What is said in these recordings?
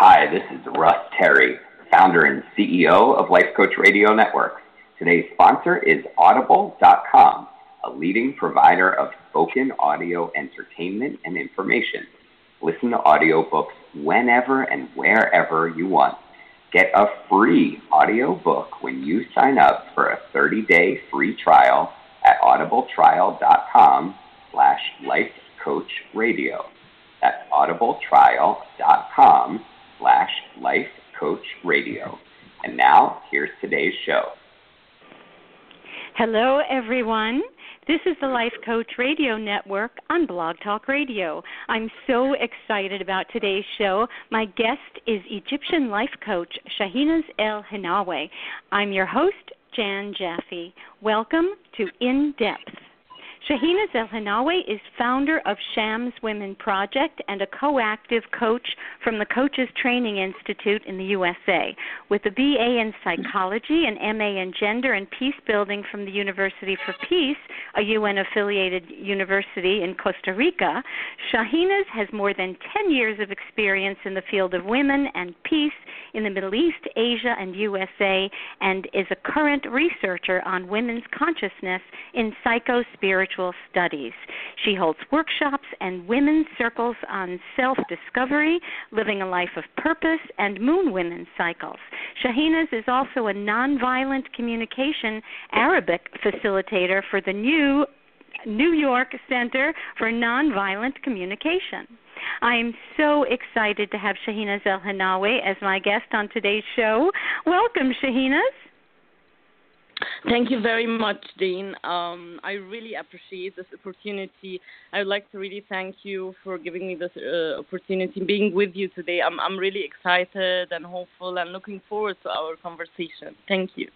Hi, this is Russ Terry, founder and CEO of Life Coach Radio Network. Today's sponsor is Audible.com, a leading provider of spoken audio entertainment and information. Listen to audiobooks whenever and wherever you want. Get a free audiobook when you sign up for a 30-day free trial at audibletrial.com slash lifecoachradio. That's audibletrial.com slash life coach radio. And now, here's today's show. Hello, everyone. This is the Life Coach Radio Network on Blog Talk Radio. I'm so excited about today's show. My guest is Egyptian life coach Shahinaz El Hennawi. I'm your host, Jann Jaffe. Welcome to In Depth. Shahinaz El Hennawi is founder of Shams Women Project and a co-active coach from the Coaches Training Institute in the USA, with a BA in psychology and MA in gender and peace building from the University for Peace, a UN-affiliated university in Costa Rica. Shahinaz has more than 10 years of experience in the field of women and peace in the Middle East, Asia, and USA, and is a current researcher on women's consciousness in studies. She holds workshops and women's circles on self discovery, living a life of purpose, and moon women's cycles. Shahinaz is also a nonviolent communication Arabic facilitator for the new New York Center for Nonviolent Communication. I'm so excited to have Shahinaz El Hennawi as my guest on today's show. Welcome, Shahinaz. Thank you very much, Dean. Um, I really appreciate this opportunity. I would like to really thank you for giving me this uh, opportunity, being with you today. I'm I'm really excited and hopeful and looking forward to our conversation. Thank you.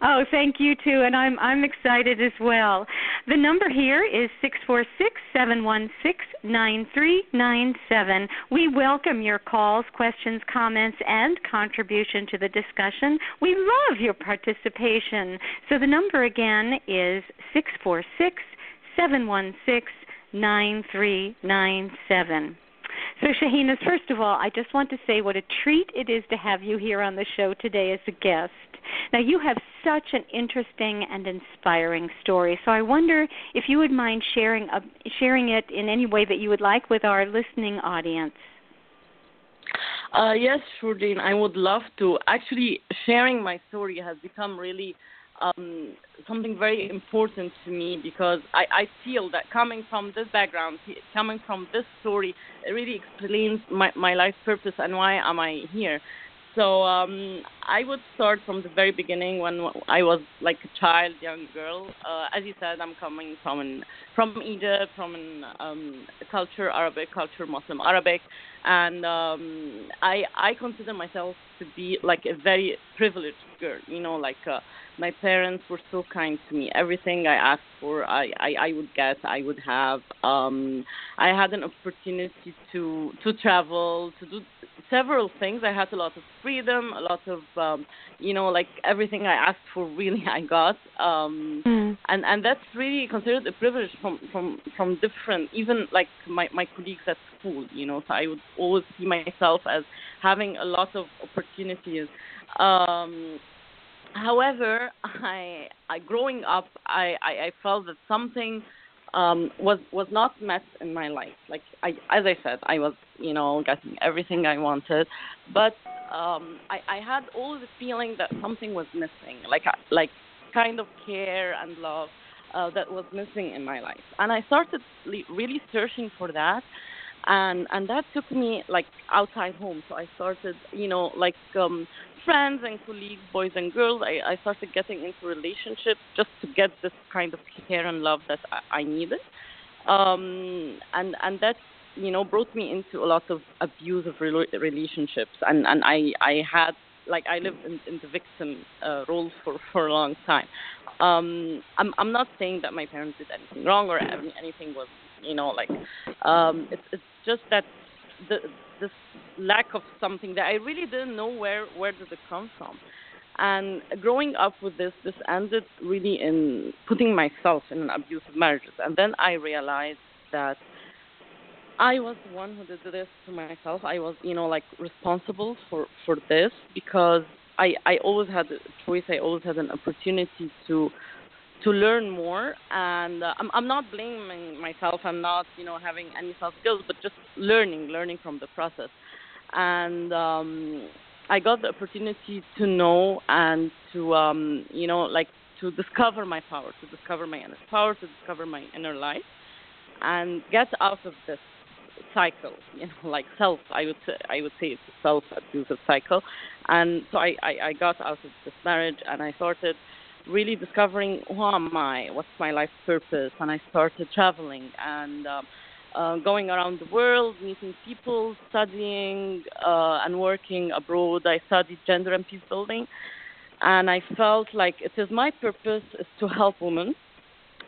Oh, thank you too, and I'm I'm excited as well. The number here is six four six seven one six nine three nine seven. We welcome your calls, questions, comments, and contribution to the discussion. We love your participation. So the number again is six four six seven one six nine three nine seven. So, Shahinaz, first of all, I just want to say what a treat it is to have you here on the show today as a guest. Now, you have such an interesting and inspiring story, so I wonder if you would mind sharing uh, sharing it in any way that you would like with our listening audience. Uh, yes, Shurdin, I would love to. Actually, sharing my story has become really um, something very important to me because I, I feel that coming from this background, coming from this story, it really explains my, my life purpose and why am I here. So um, I would start from the very beginning when I was like a child, young girl. Uh, as you said, I'm coming from an, from Egypt, from an um, culture, Arabic culture, Muslim Arabic, and um, I I consider myself to be like a very privileged girl. You know, like uh, my parents were so kind to me. Everything I asked for, I, I, I would get, I would have. Um, I had an opportunity to to travel, to do several things. I had a lot of freedom, a lot of, um, you know, like everything I asked for, really I got. Um, mm. And and that's really considered a privilege from from from different, even like my my colleagues at school. You know, so I would always see myself as having a lot of opportunities. Um, however, I, I growing up, I, I, I felt that something um, was was not met in my life. Like I, as I said, I was you know getting everything I wanted, but um, I, I had all the feeling that something was missing, like like kind of care and love uh, that was missing in my life, and I started really searching for that and and that took me like outside home. So i started you know like um friends and colleagues boys and girls. I i started getting into relationships just to get this kind of care and love that i, I needed. Um, and and that you know brought me into a lot of abusive rela- relationships, and and I I had like I lived in, in the victim uh, role for for a long time. Um, I'm I'm not saying that my parents did anything wrong or anything was you know like um, it's it's just that the this lack of something that I really didn't know where where did it come from. And growing up with this, this ended really in putting myself in an abusive marriages. And then I realized that I was the one who did this to myself. I was, you know, like responsible for for this because I I always had a choice. I always had an opportunity to to learn more and uh, I'm I'm not blaming myself I'm not you know having any self skills but just learning learning from the process. And um I got the opportunity to know and to um you know like to discover my power to discover my inner power to discover my inner light and get out of this cycle you know like self I would say I would say it's a self abusive cycle. And so I, I I got out of this marriage and I started really discovering who am I, what's my life purpose, and I started traveling and uh, uh, going around the world, meeting people, studying uh, and working abroad. I studied gender and peace building, and I felt like it is my purpose is to help women,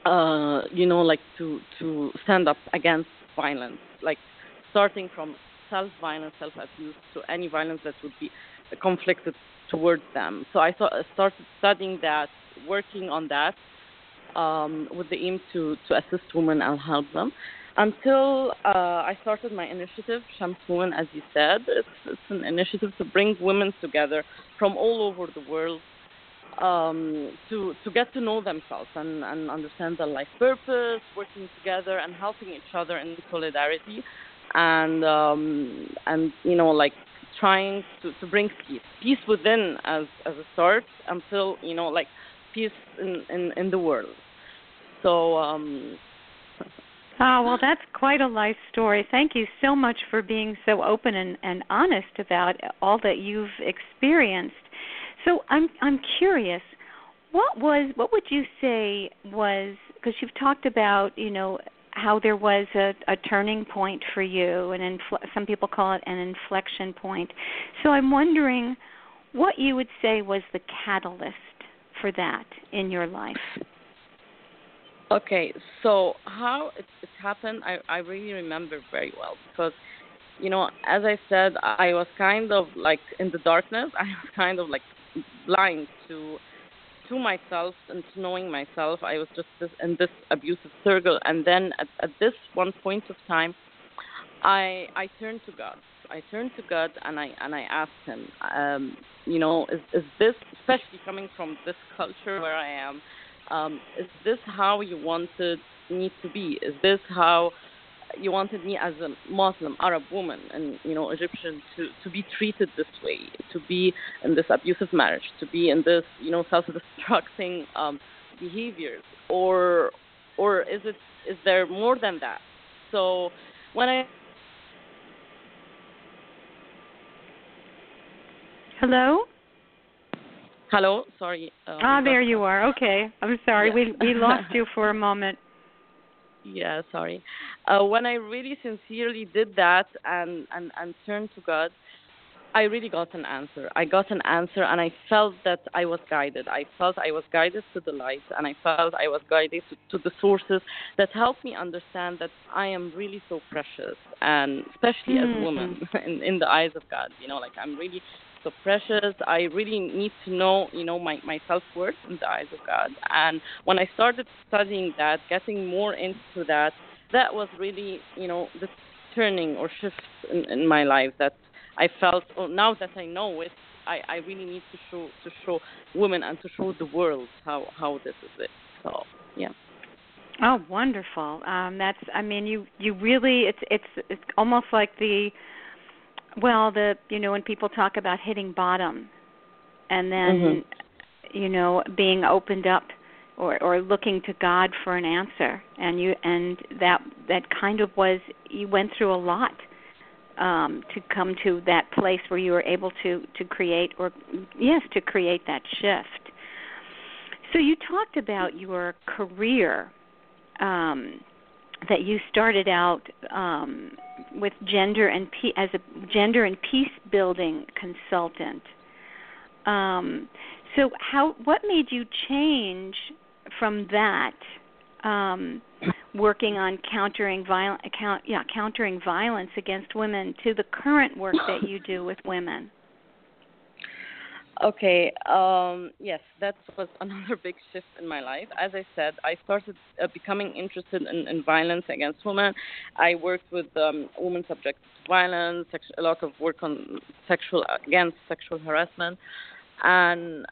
uh, you know, like to to stand up against violence, like starting from self-violence, self-abuse to any violence that would be conflicted towards them. So I started studying that working on that um, with the aim to, to assist women and help them until uh, I started my initiative, Shams Women, as you said. It's, it's an initiative to bring women together from all over the world um, to, to get to know themselves and, and understand their life purpose, working together and helping each other in solidarity. And um, and you know like trying to, to bring peace, peace within as as a start until you know like peace in, in, in the world. So. Um, Oh, well, that's quite a life story. Thank you so much for being so open and, and honest about all that you've experienced. So I'm I'm curious, what was what would you say was because you've talked about you know how there was a, a turning point for you, and some people call it an inflection point. So I'm wondering what you would say was the catalyst for that in your life? Okay, so how it, it happened, I, I really remember very well because, you know, as I said, I was kind of like in the darkness. I was kind of like blind to to myself and to knowing myself. I was just this, in this abusive circle, and then at, at this one point of time, I I turned to God. I turned to God and I and I asked Him, um, you know, is is this especially coming from this culture where I am? Um, is this how you wanted me to be? Is this how you wanted me as a Muslim Arab woman and you know Egyptian to to be treated this way, to be in this abusive marriage, to be in this you know self-destructing um, behaviors, or or is it is there more than that? So when I Hello. Hello. Sorry. Uh, ah, there you are. Okay. I'm sorry. Yeah. We we lost you for a moment. Yeah, sorry. Uh, when I really sincerely did that and, and, and turned to God, I really got an answer. I got an answer, and I felt that I was guided. I felt I was guided to the light, and I felt I was guided to, to the sources that helped me understand that I am really so precious, and especially mm-hmm. as a woman in, in the eyes of God. You know, like I'm really so precious. I really need to know, you know, my, my self worth in the eyes of God. And when I started studying that, getting more into that, that was really, you know, the turning or shift in, in my life that I felt. Oh, now that I know it, I, I really need to show to show women and to show the world how how this is it. So yeah. Oh, wonderful. Um, that's. I mean, you you really. It's it's it's almost like the well, the you know when people talk about hitting bottom, and then mm-hmm. you know being opened up or or looking to God for an answer, and you and that that kind of was you went through a lot um, to come to that place where you were able to to create or yes to create that shift. So you talked about your career um, that you started out um, with gender and pe- as a gender and peace building consultant. Um, so, how what made you change from that, um, working on countering violent, count, yeah, countering violence against women, to the current work that you do with women? Okay. Um, yes, that was another big shift in my life. As I said, I started uh, becoming interested in, in, violence against women. I worked with um, women subjected to violence, sex- a lot of work on sexual against sexual harassment, and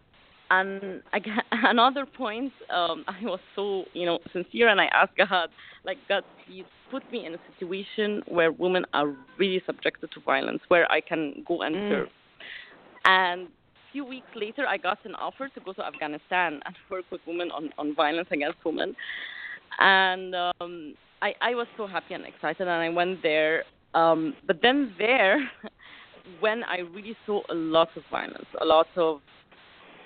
and again, another point, um, I was so you know sincere, and I asked God, like God, please put me in a situation where women are really subjected to violence, where I can go and mm. serve. And few weeks later, I got an offer to go to Afghanistan and work with women on, on violence against women. And um, I, I was so happy and excited, and I went there. Um, but then there, when I really saw a lot of violence, a lot of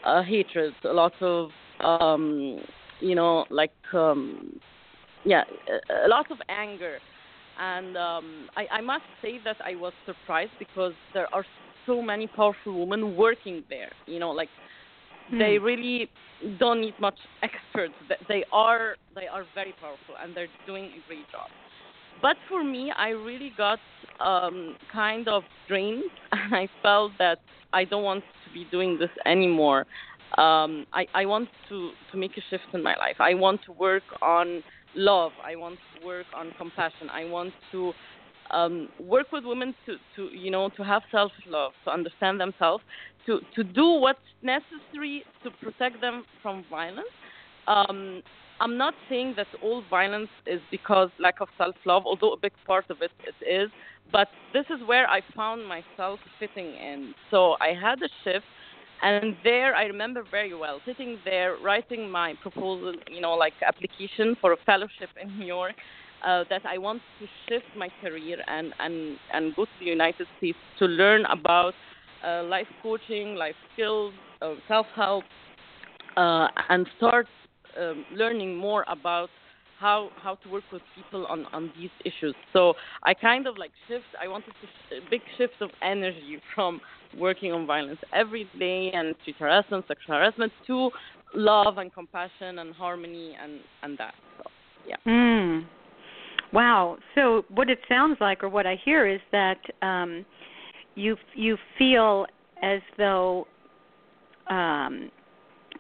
uh, hatred, a lot of, um, you know, like, um, yeah, a, a lot of anger. And um, I, I must say that I was surprised because there are so many powerful women working there. You know, like hmm. they really don't need much experts. They are they are very powerful and they're doing a great job. But for me, I really got um, kind of drained, and I felt that I don't want to be doing this anymore. Um, I, I want to, to make a shift in my life. I want to work on love. I want to work on compassion. I want to um, work with women to, to you know to have self love, to understand themselves, to to do what's necessary to protect them from violence. Um, I'm not saying that all violence is because lack of self love, although a big part of it it is. But this is where I found myself fitting in. So I had a shift, and there I remember very well sitting there writing my proposal, you know, like application for a fellowship in New York uh, that I want to shift my career and, and, and go to the United States to learn about uh, life coaching, life skills, uh, self help, uh, and start um, learning more about how how to work with people on on these issues. So I kind of like shift. I wanted to sh- a big shift of energy from working on violence every day and street harassment, sexual harassment to love and compassion and harmony and and that. So yeah. Mm. Wow. So what it sounds like, or what I hear, is that um, you you feel as though, um,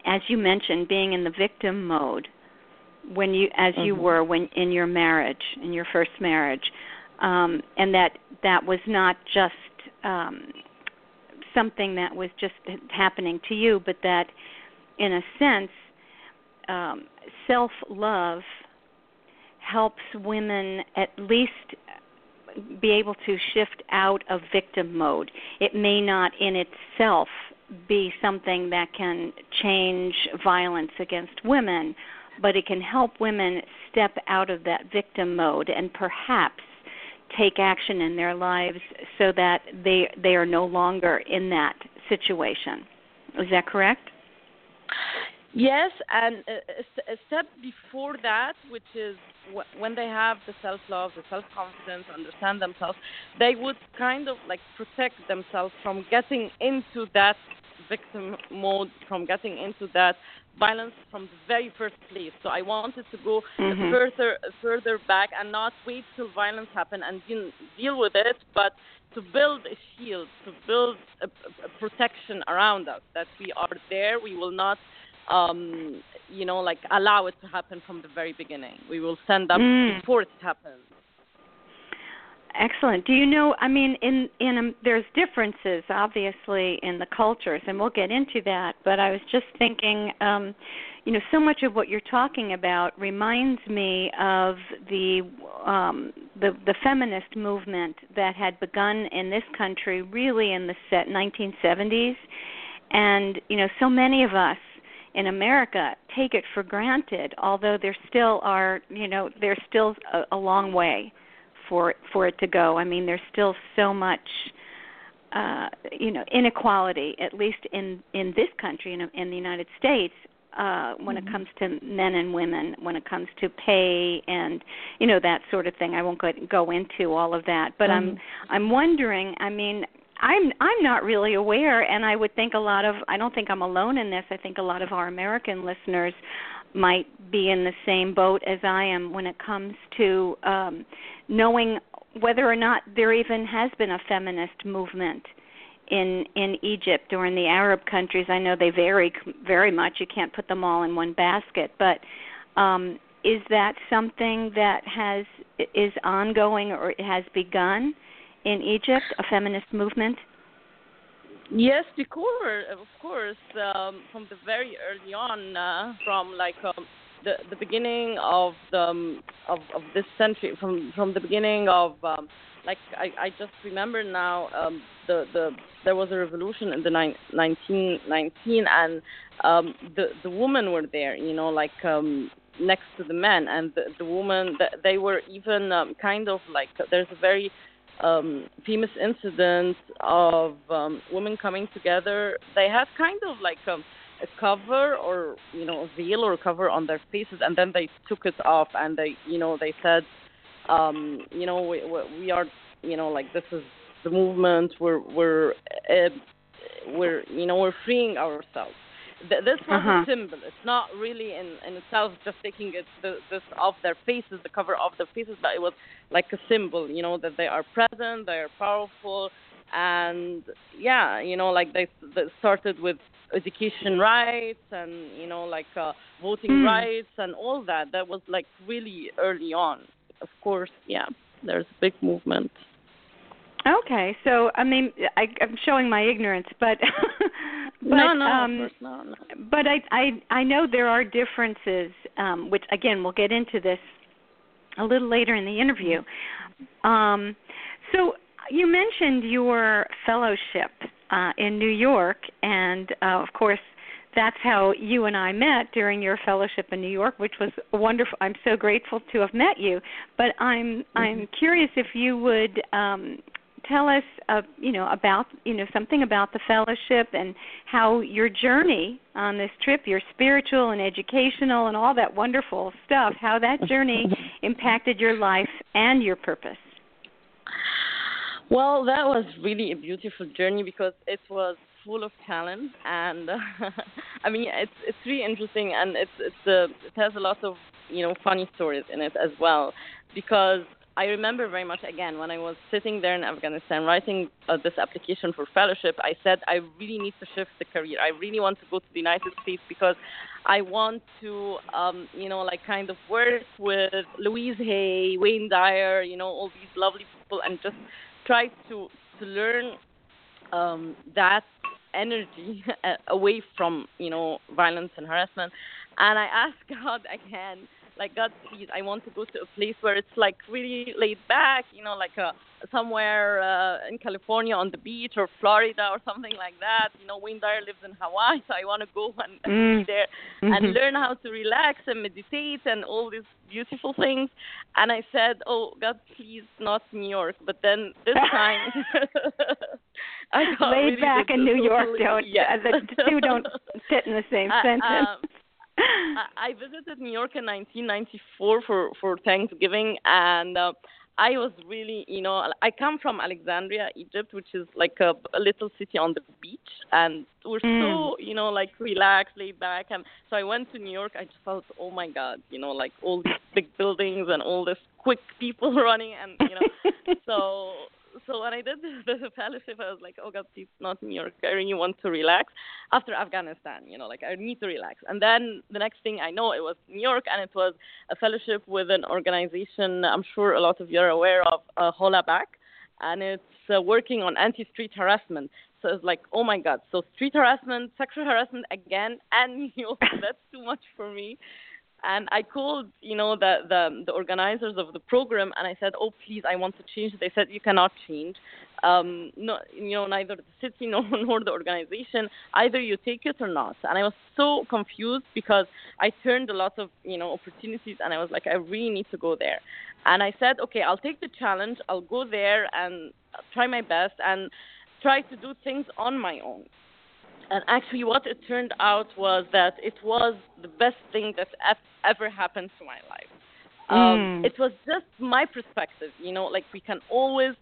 as you mentioned, being in the victim mode when you, as mm-hmm. you were when in your marriage, in your first marriage, um, and that that was not just um, something that was just happening to you, but that, in a sense, um, self love helps women at least be able to shift out of victim mode. It may not in itself be something that can change violence against women, but it can help women step out of that victim mode and perhaps take action in their lives so that they they are no longer in that situation. Is that correct? Yes, and a, a step before that, which is when they have the self love, the self confidence, understand themselves, they would kind of like protect themselves from getting into that victim mode, from getting into that violence from the very first place. So I wanted to go mm-hmm. further further back and not wait till violence happen and deal, deal with it, but to build a shield, to build a, a protection around us that we are there. We will not um, you know, like allow it to happen from the very beginning. We will stand up mm. before it happens. Excellent. Do you know? I mean, in in um, there's differences obviously in the cultures, and we'll get into that. But I was just thinking, um, you know, so much of what you're talking about reminds me of the um, the the feminist movement that had begun in this country really in the set 1970s, and you know, so many of us in America take it for granted, although there still are, you know, there's still a, a long way for for it to go. I mean, there's still so much uh, you know inequality, at least in in this country in, in the United States, uh when Mm-hmm. it comes to men and women when it comes to pay and you know that sort of thing i won't go go into all of that but i'm Mm-hmm. i'm wondering i mean i'm i'm not really aware and i would think a lot of i don't think i'm alone in this i think a lot of our american listeners might be in the same boat as i am when it comes to um knowing whether or not there even has been a feminist movement in in Egypt or in the Arab countries. I know they vary very much. You can't put them all in one basket, but um, is that something that has is ongoing or has begun in Egypt, a feminist movement? Yes, because of course, um, from the very early on, uh, from like um, the the beginning of the um, of of this century, from from the beginning of um, like I I just remember now um, the the there was a revolution in the nine, 1919 and um, the the women were there, you know, like um, next to the men, and the the women th- they were even um, kind of like there's a very um, famous incident of um, women coming together. They had kind of like um, a cover or you know a veil or a cover on their faces, and then they took it off and they you know they said, um, you know we, we we are you know like this is the movement. We're we're uh, we're you know we're freeing ourselves. Th- this was Uh-huh. a symbol. It's not really in in itself just taking it the, this off their faces, the cover off their faces, but it was like a symbol, you know, that they are present, they are powerful, and yeah, you know, like they, they started with education rights and you know, like uh, voting Hmm. rights and all that. That was like really early on. Of course, yeah, there's a big movement. Okay, so I mean, I, I'm showing my ignorance, but but no, no, um, of course not. No. but I I I know there are differences, um, which again we'll get into this a little later in the interview. Um, so you mentioned your fellowship uh, in New York, and uh, of course that's how you and I met during your fellowship in New York, which was wonderful. I'm so grateful to have met you. But I'm I'm curious if you would um, tell us, uh, you know, about you know something about the fellowship and how your journey on this trip, your spiritual and educational and all that wonderful stuff, how that journey impacted your life and your purpose. Well, that was really a beautiful journey because it was full of talent, and uh, I mean, it's it's really interesting, and it's it's uh, it has a lot of you know funny stories in it as well, because I remember very much again when I was sitting there in Afghanistan writing uh, this application for fellowship. I said I really need to shift the career. I really want to go to the United States because I want to, um, you know, like kind of work with Louise Hay, Wayne Dyer, you know, all these lovely people, and just try to to learn um, that energy away from you know violence and harassment. And I asked God again, like God, please, I want to go to a place where it's like really laid back, you know, like a somewhere uh, in California on the beach or Florida or something like that. You know, Wayne Dyer lives in Hawaii, so I want to go and, Mm. be there and learn how to relax and meditate and all these beautiful things. And I said, "Oh God, please, not New York." But then this time, I got Laid really back in New York don't yeah. uh, the two don't fit in the same I- sentence. um, I, I visited New York in 1994 for for Thanksgiving, and uh, I was really, you know, I come from Alexandria, Egypt, which is like a, a little city on the beach, and we're so, you know, like relaxed, laid back, and so I went to New York. I just felt, oh my God, you know, like all these big buildings and all this quick people running, and you know, so so when I did the, the fellowship, I was like, oh God, please not New York. I really want to relax after Afghanistan. You know, like I need to relax. And then the next thing I know, it was New York, and it was a fellowship with an organization. I'm sure a lot of you are aware of, uh, Hollaback, and it's uh, working on anti-street harassment. So it's like, oh my God. So street harassment, sexual harassment again, and New York. That's too much for me and I called, you know, the, the the organizers of the program, and I said, "Oh, please, I want to change." They said, "You cannot change. Um, no, you know, neither the city nor nor the organization. Either you take it or not." And I was so confused because I turned a lot of, you know, opportunities, and I was like, "I really need to go there." And I said, "Okay, I'll take the challenge. I'll go there and try my best and try to do things on my own." And actually, what it turned out was that it was the best thing that ever happened to my life. Um, Mm. It was just my perspective, you know, like we can always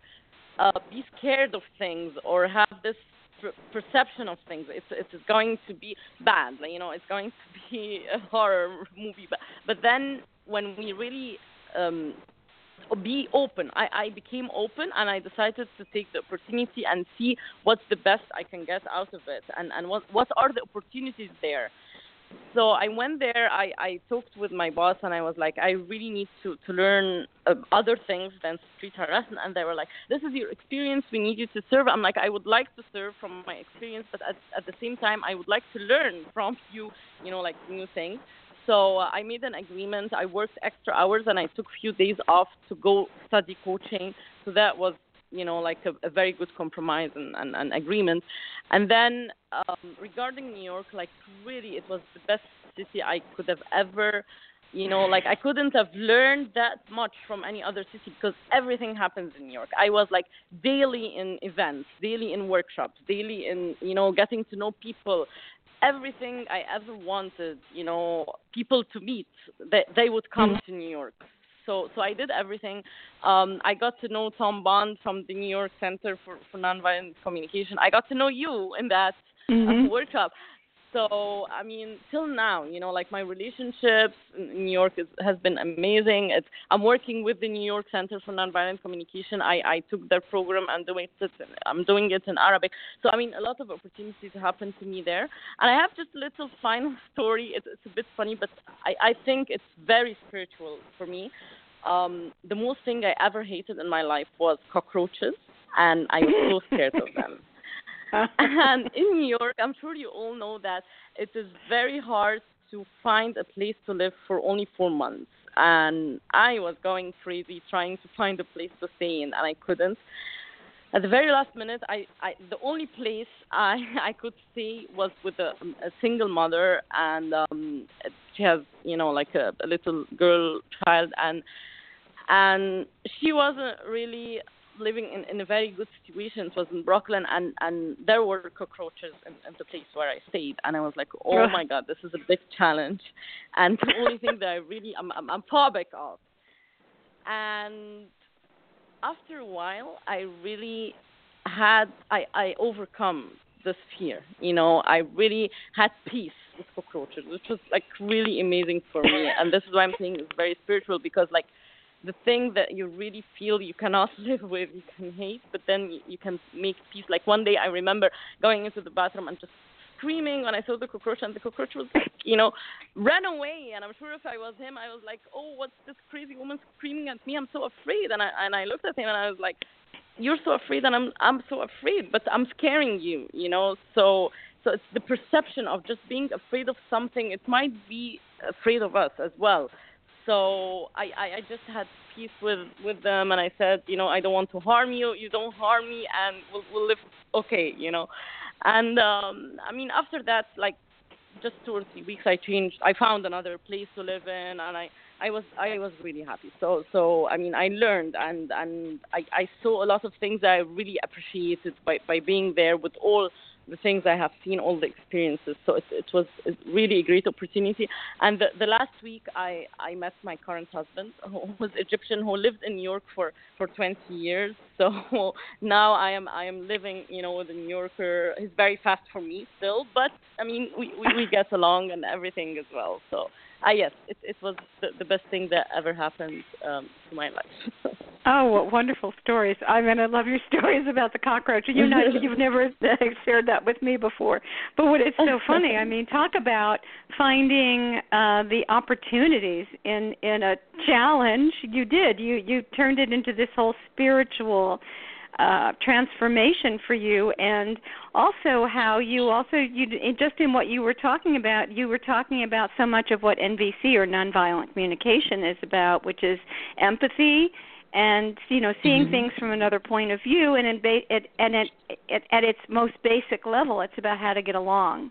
uh, be scared of things or have this per- perception of things. It's it's going to be bad, like, you know, it's going to be a horror movie. But but then when we really um, be open, I, I became open and I decided to take the opportunity and see what's the best I can get out of it and and what what are the opportunities there so I went there. I, I talked with my boss, and I was like, I really need to to learn uh, other things than street harassment. And they were like, This is your experience. We need you to serve. I'm like, I would like to serve from my experience, but at at the same time, I would like to learn from you. You know, like new things. So uh, I made an agreement. I worked extra hours, and I took a few days off to go study coaching. So that was you know like a, a very good compromise and, and, and agreement and then um, regarding new york like really it was the best city i could have ever you know like i couldn't have learned that much from any other city because everything happens in new york i was like daily in events daily in workshops daily in you know getting to know people everything i ever wanted you know people to meet they, they would come to new york so so I did everything. Um, I got to know Thom Bond from the New York Center for, for Nonviolent Communication. I got to know you in that uh, Mhm. workshop. So I mean, till now, you know, like my relationships in New York is, has been amazing. It's, I'm working with the New York Center for Nonviolent Communication. I, I took their program and doing it. I'm doing it in Arabic. So I mean, a lot of opportunities happen to me there. And I have just a little final story. It's, it's a bit funny, but I, I think it's very spiritual for me. Um, the most thing I ever hated in my life was cockroaches, and I was so scared of them and in New York, I'm sure you all know that it is very hard to find a place to live for only four months. And I was going crazy trying to find a place to stay in, and I couldn't. At the very last minute, I, I the only place I I could stay was with a, a single mother, and um, she has you know like a, a little girl child, and and she wasn't really living in, in a very good situation. It was in Brooklyn, and and there were cockroaches in, in the place where I stayed, and I was like, oh my god, this is a big challenge, and the only thing that I really I'm I'm, I'm phobic of, and after a while, I really had I I overcome this fear. You know, I really had peace with cockroaches, which was like really amazing for me, and this is why I'm saying it's very spiritual because like the thing that you really feel you cannot live with, you can hate, but then you, can make peace. Like one day, I remember going into the bathroom and just screaming when I saw the cockroach, and the cockroach was you know, ran away. And I'm sure if I was him, I was like, oh, what's this crazy woman screaming at me? I'm so afraid. And I and I looked at him and I was like, you're so afraid, and I'm I'm so afraid, but I'm scaring you, you know. So so it's the perception of just being afraid of something. It might be afraid of us as well so I, I, just had peace with with them and I said, you know, I don't want to harm you, you don't harm me and we'll we'll live okay, you know. And um I mean after that like just two or three weeks I changed I found another place to live in and I I was I was really happy. So so I mean I learned and and I, I saw a lot of things that I really appreciated by, by being there with all the things I have seen, all the experiences. So it, it was really a great opportunity. And the, the last week, I, I met my current husband, who was Egyptian, who lived in New York for, for 20 years. So now I am I am living, you know, with a New Yorker. He's very fast for me still, but I mean, we, we, we get along and everything as well. So ah yes, it it was the, the best thing that ever happened um, to my life. Oh, what wonderful stories! I mean, I love your stories about the cockroach. You know, you've never shared that with me before. But what it's so funny. I mean, talk about finding uh, the opportunities in in a challenge. You did. You you turned it into this whole spiritual uh transformation for you and also how you also you just in what you were talking about you were talking about so much of what NVC or nonviolent communication is about which is empathy and you know seeing Mm-hmm. things from another point of view and in ba- it, and it, at its most basic level it's about how to get along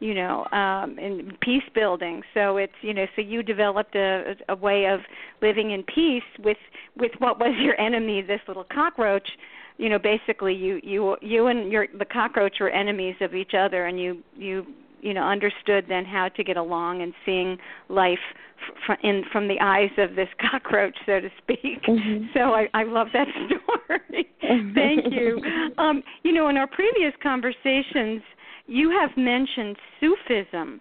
you know um and peace building so it's you know so you developed a a way of living in peace with with what was your enemy this little cockroach you know basically you you you and your the cockroach were enemies of each other and you you you know understood then how to get along and seeing life from in from the eyes of this cockroach so to speak. Mm-hmm. so i i love that story. Thank you. Um you know in our previous conversations you have mentioned sufism.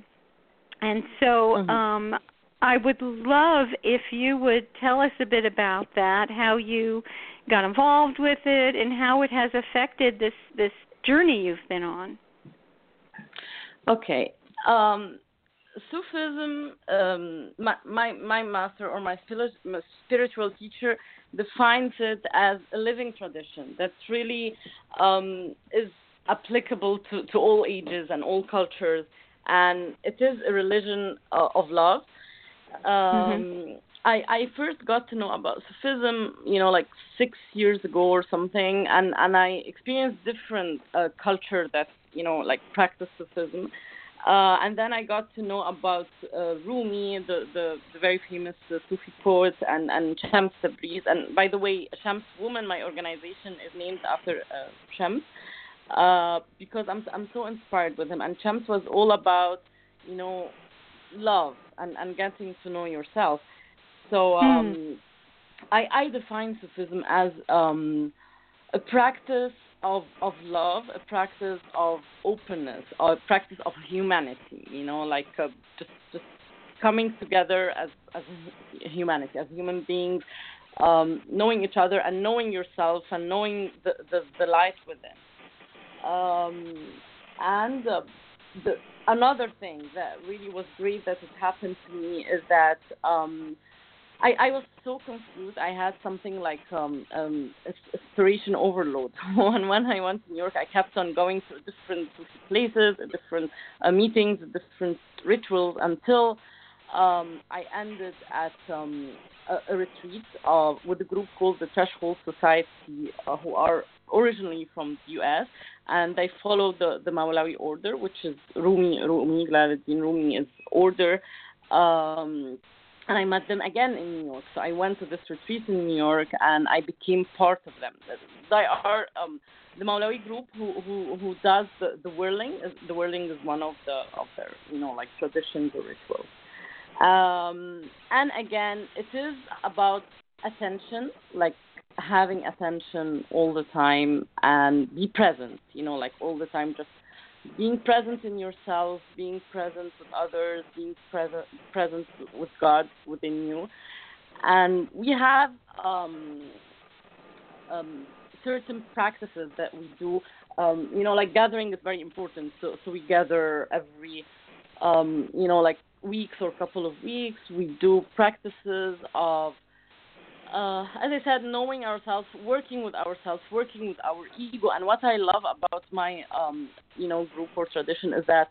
And so mm-hmm. um I would love if you would tell us a bit about that, how you got involved with it, and how it has affected this this journey you've been on. Okay. Um, Sufism, um, my, my, my master or my spiritual teacher defines it as a living tradition that really um, is applicable to, to all ages and all cultures, and it is a religion uh, of love um, mm-hmm. I I first got to know about Sufism, you know, like six years ago or something, and and I experienced different uh, culture that you know like practice Sufism. Uh, and then I got to know about uh, Rumi, the, the, the very famous uh, Sufi poet, and, and Shams Tabriz. And by the way, Shams Woman, my organization, is named after uh, Shams uh, because I'm, I'm so inspired with him. And Shams was all about, you know, love and, and getting to know yourself. So hmm. um, mm. I, I define Sufism as um, a practice of, of love, a practice of openness, or a practice of humanity. You know, like uh, just just coming together as as humanity, as human beings, um, knowing each other and knowing yourself and knowing the the, the life within. Um, and uh, the another thing that really was great that it happened to me is that um, I, I was so confused. I had something like um, um, inspiration overload. when when I went to New York, I kept on going to different places, different uh, meetings, different rituals until um, I ended at um, a, a retreat uh, with a group called the Threshold Society, uh, who are originally from the U.S. and they follow the the Mawlawi order, which is Rumi Rumi Jalaluddin Rumi is order. Um, and I met them again in New York. So I went to this retreat in New York, and I became part of them. They are um, the Mawlawi group who who who does the the whirling. The whirling is one of the of their you know like traditions or rituals. Um, and again, it is about attention, like having attention all the time and be present, you know, like all the time, just being present in yourself, being present with others, being present present with God within you. And we have um, um, certain practices that we do. Um, you know, like gathering is very important. So, so we gather every, um, you know, like weeks or couple of weeks. We do practices of uh, as I said, knowing ourselves, working with ourselves, working with our ego. And what I love about my, um, you know, group or tradition is that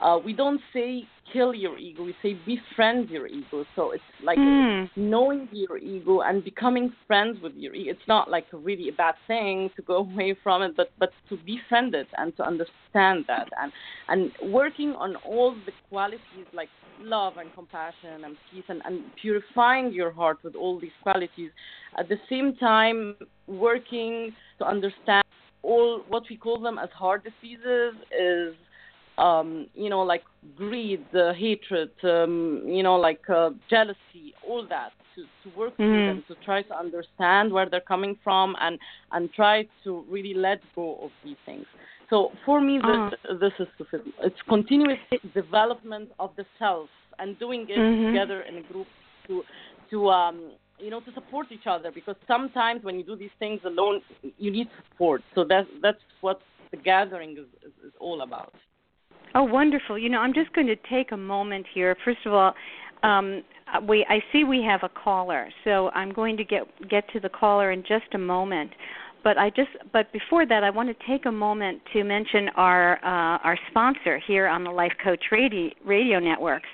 uh, we don't say kill your ego, we say befriend your ego. So it's like mm. knowing your ego and becoming friends with your ego. It's not like really a bad thing to go away from it, but but to befriend it and to understand that and and working on all the qualities like love and compassion and peace and, and purifying your heart with all these qualities. At the same time, working to understand all what we call them as heart diseases is um, you know, like greed, uh, hatred, um, you know, like uh, jealousy, all that, to, to work mm-hmm. through them, to try to understand where they're coming from and, and try to really let go of these things. So for me, uh-huh. this, this is Sufism. It's continuous development of the self and doing it mm-hmm. together in a group to, to um, you know, to support each other because sometimes when you do these things alone, you need support. So that's that's what the gathering is, is, is all about. Oh, wonderful. You know, I'm just going to take a moment here. First of all, um, we I see we have a caller, so I'm going to get get to the caller in just a moment. But I just but before that, I want to take a moment to mention our uh, our sponsor here on the Life Coach Radio, radio networks.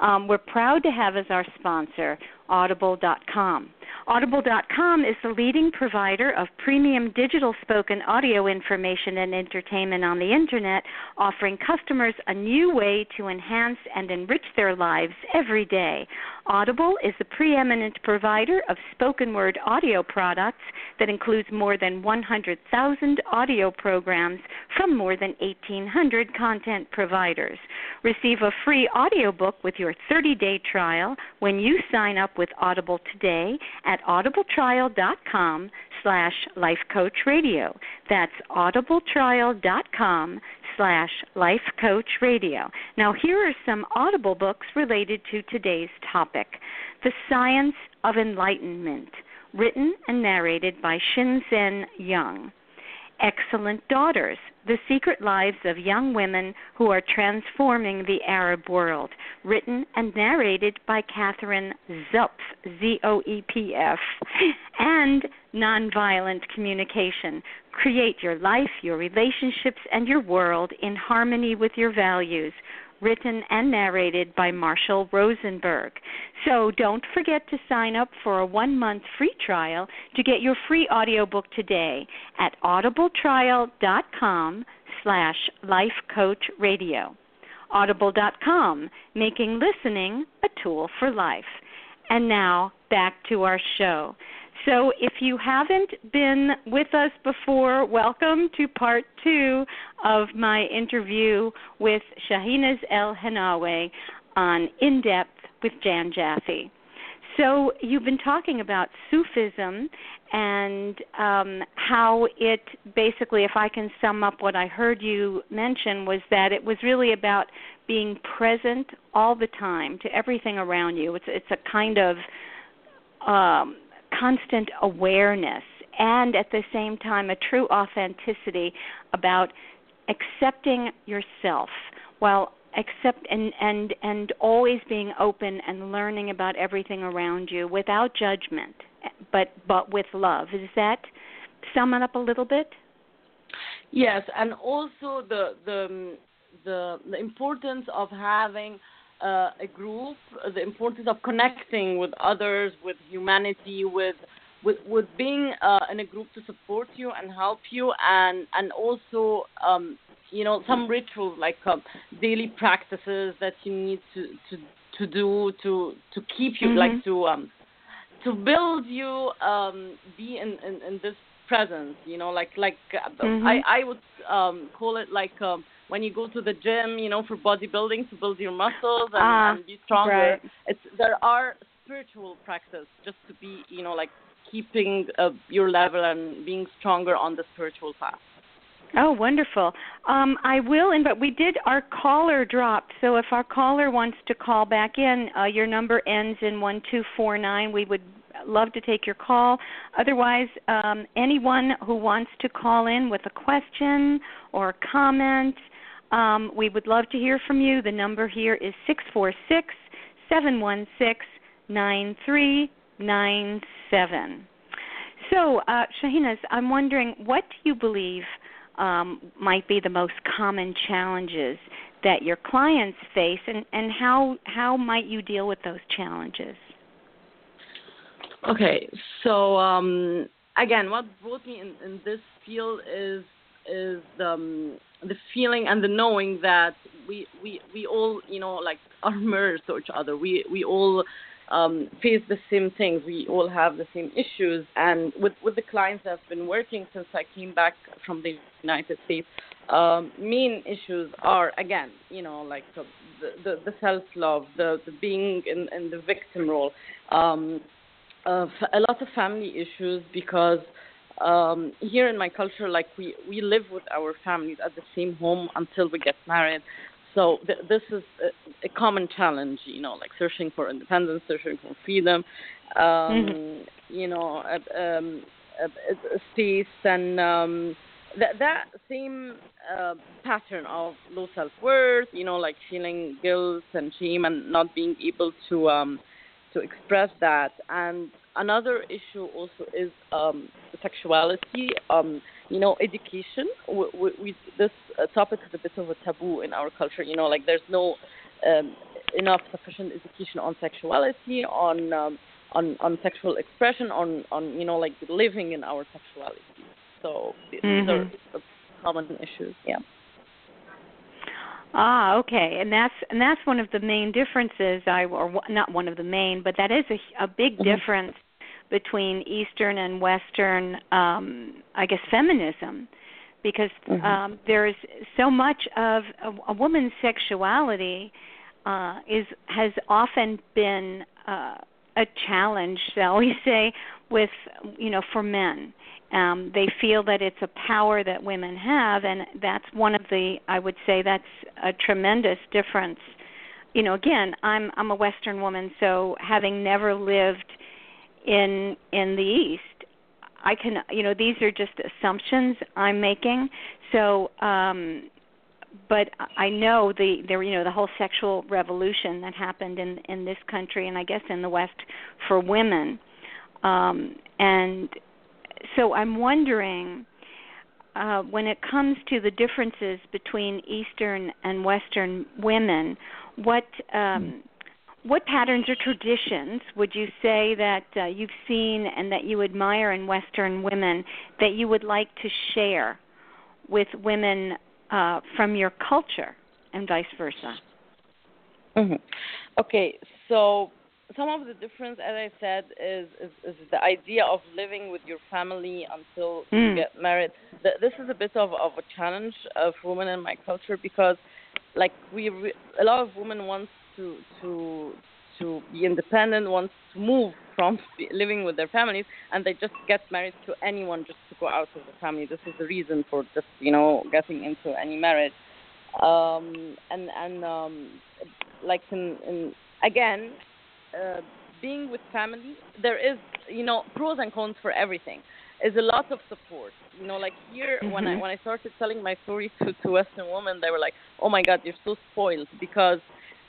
Um, we're proud to have as our sponsor Audible.com. Audible.com is the leading provider of premium digital spoken audio information and entertainment on the Internet, offering customers a new way to enhance and enrich their lives every day. Audible is the preeminent provider of spoken word audio products that includes more than 100,000 audio programs from more than 1,800 content providers. Receive a free audiobook with your 30-day trial when you sign up with Audible today at audibletrial.com slash lifecoachradio. That's audibletrial.com slash lifecoachradio. Now here are some Audible books related to today's topic. The Science of Enlightenment, written and narrated by Shinzen Young. Excellent Daughters The Secret Lives of Young Women Who Are Transforming the Arab World, written and narrated by Katherine Zoepf, Z O E P F, and Nonviolent Communication. Create Your Life, Your Relationships, and Your World in Harmony with Your Values, written and narrated by Marshall Rosenberg. So don't forget to sign up for a one month free trial to get your free audiobook today at audibletrial.com slash lifecoachradio. Audible.com, making listening a tool for life. And now back to our show. So, if you haven't been with us before, welcome to part two of my interview with Shahinaz El Hennawi on In Depth with Jann Jaffe. So, you've been talking about Sufism and um, how it basically, if I can sum up what I heard you mention, was that it was really about being present all the time to everything around you. It's it's a kind of um, constant awareness and at the same time a true authenticity about accepting yourself while accept and and and always being open and learning about everything around you without judgment but but with love. Is that sum it up a little bit? Yes and also the the the the importance of having uh, a group, the importance of connecting with others, with humanity, with with, with being uh, in a group to support you and help you, and and also um, you know some rituals like um, daily practices that you need to to to do to to keep you mm-hmm. like to um to build you um be in, in in this presence you know like like uh, mm-hmm. i i would um call it like um when you go to the gym, you know, for bodybuilding to build your muscles and, ah, and be stronger. Right. It's there are spiritual practice just to be, you know, like keeping uh, your level and being stronger on the spiritual path. Oh, wonderful. Um, I will, and but we did our caller dropped. So if our caller wants to call back in, uh, your number ends in one two four nine. We would love to take your call. Otherwise, um, anyone who wants to call in with a question or a comment, um, we would love to hear from you. The number here is six four six seven one six nine three nine seven. So, uh, Shahinaz, I'm wondering, what do you believe um, might be the most common challenges that your clients face, and, and how how might you deal with those challenges? Okay, so um, again, what brought me in, in this field is is um, the feeling and the knowing that we we we all you know like are mirrors to each other. We we all um, face the same things. We all have the same issues. And with with the clients I've been working since I came back from the United States, um, main issues are again you know like the the, the self love, the the being in, in the victim role. Um, uh, a lot of family issues because um, here in my culture, like we we live with our families at the same home until we get married. So th- this is a, a, common challenge, you know, like searching for independence, searching for freedom, um, mm-hmm. you know, a, um, a, space and um, that that same uh, pattern of low self worth, you know, like feeling guilt and shame and not being able to um, to express that. And another issue also is um, sexuality. Um, you know, education. We, we, we, this uh, topic is a bit of a taboo in our culture. You know, like there's no um, enough sufficient education on sexuality, on um, on on sexual expression, on on you know like living in our sexuality. So these mm-hmm. are common issues. Yeah. Ah, okay, and that's and that's one of the main differences. I or not one of the main, but that is a, a big mm-hmm. difference between Eastern and Western, um, I guess, feminism, because mm-hmm. um, there's so much of a, a woman's sexuality uh, is has often been uh, a challenge, shall we say, with you know for men um, they feel that it's a power that women have, and that's one of the I would say that's a tremendous difference. You know, again, I'm I'm a Western woman, so having never lived in in the East, I can you know these are just assumptions I'm making. So, um, but I know the there you know the whole sexual revolution that happened in in this country and I guess in the West for women, um, and so I'm wondering uh, when it comes to the differences between Eastern and Western women, what um, what patterns or traditions would you say that uh, you've seen and that you admire in Western women that you would like to share with women uh, from your culture and vice versa? Mm-hmm. Okay, so some of the difference, as I said, is, is, is the idea of living with your family until mm. you hmm. get married. This is a bit of, of a challenge for women in my culture because, like, we re- a lot of women wants to to to be independent, wants to move from living with their families, and they just get married to anyone just to go out of the family. This is the reason for just you know getting into any marriage. Um, and and um, like in, in again uh, being with family, there is, you know, pros and cons for everything. Is a lot of support. You know, like here mm-hmm. when I mm-hmm. when I started telling my story to to Western women, they were like, "Oh my God, you're so spoiled," because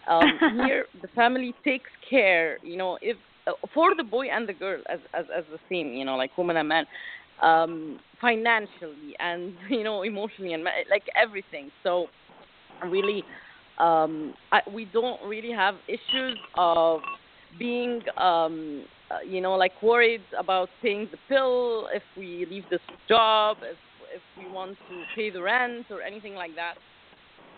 um, here the family takes care. You know, if uh, for the boy and the girl as as as the same. You know, like woman and man, um, financially and you know emotionally and like everything. So really, um, I, we don't really have issues of being um uh, you know like worried about paying the bill if we leave this job if if we want to pay the rent or anything like that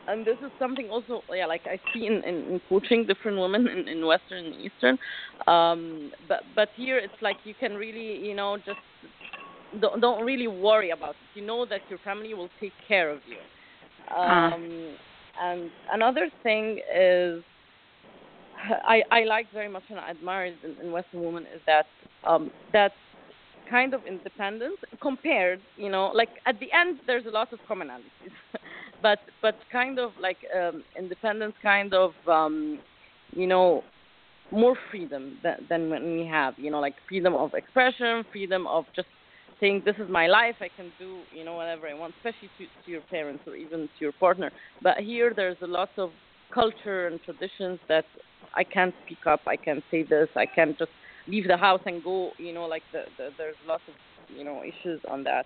and this is something also yeah like i see in, in, in coaching different women in, in western and eastern um but but here it's like you can really you know just don't, don't really worry about it you know that your family will take care of you ah. um uh. and another thing is I, I like very much and I admire in, in Western women is that um, that kind of independence compared, you know, like at the end there's a lot of commonalities, but but kind of like um, independence, kind of um, you know, more freedom than than when we have, you know, like freedom of expression, freedom of just saying this is my life, I can do you know whatever I want, especially to, to your parents or even to your partner. But here there's a lot of culture and traditions that I can't speak up, I can't say this, I can't just leave the house and go. You know, like the, the there's lots of you know issues on that.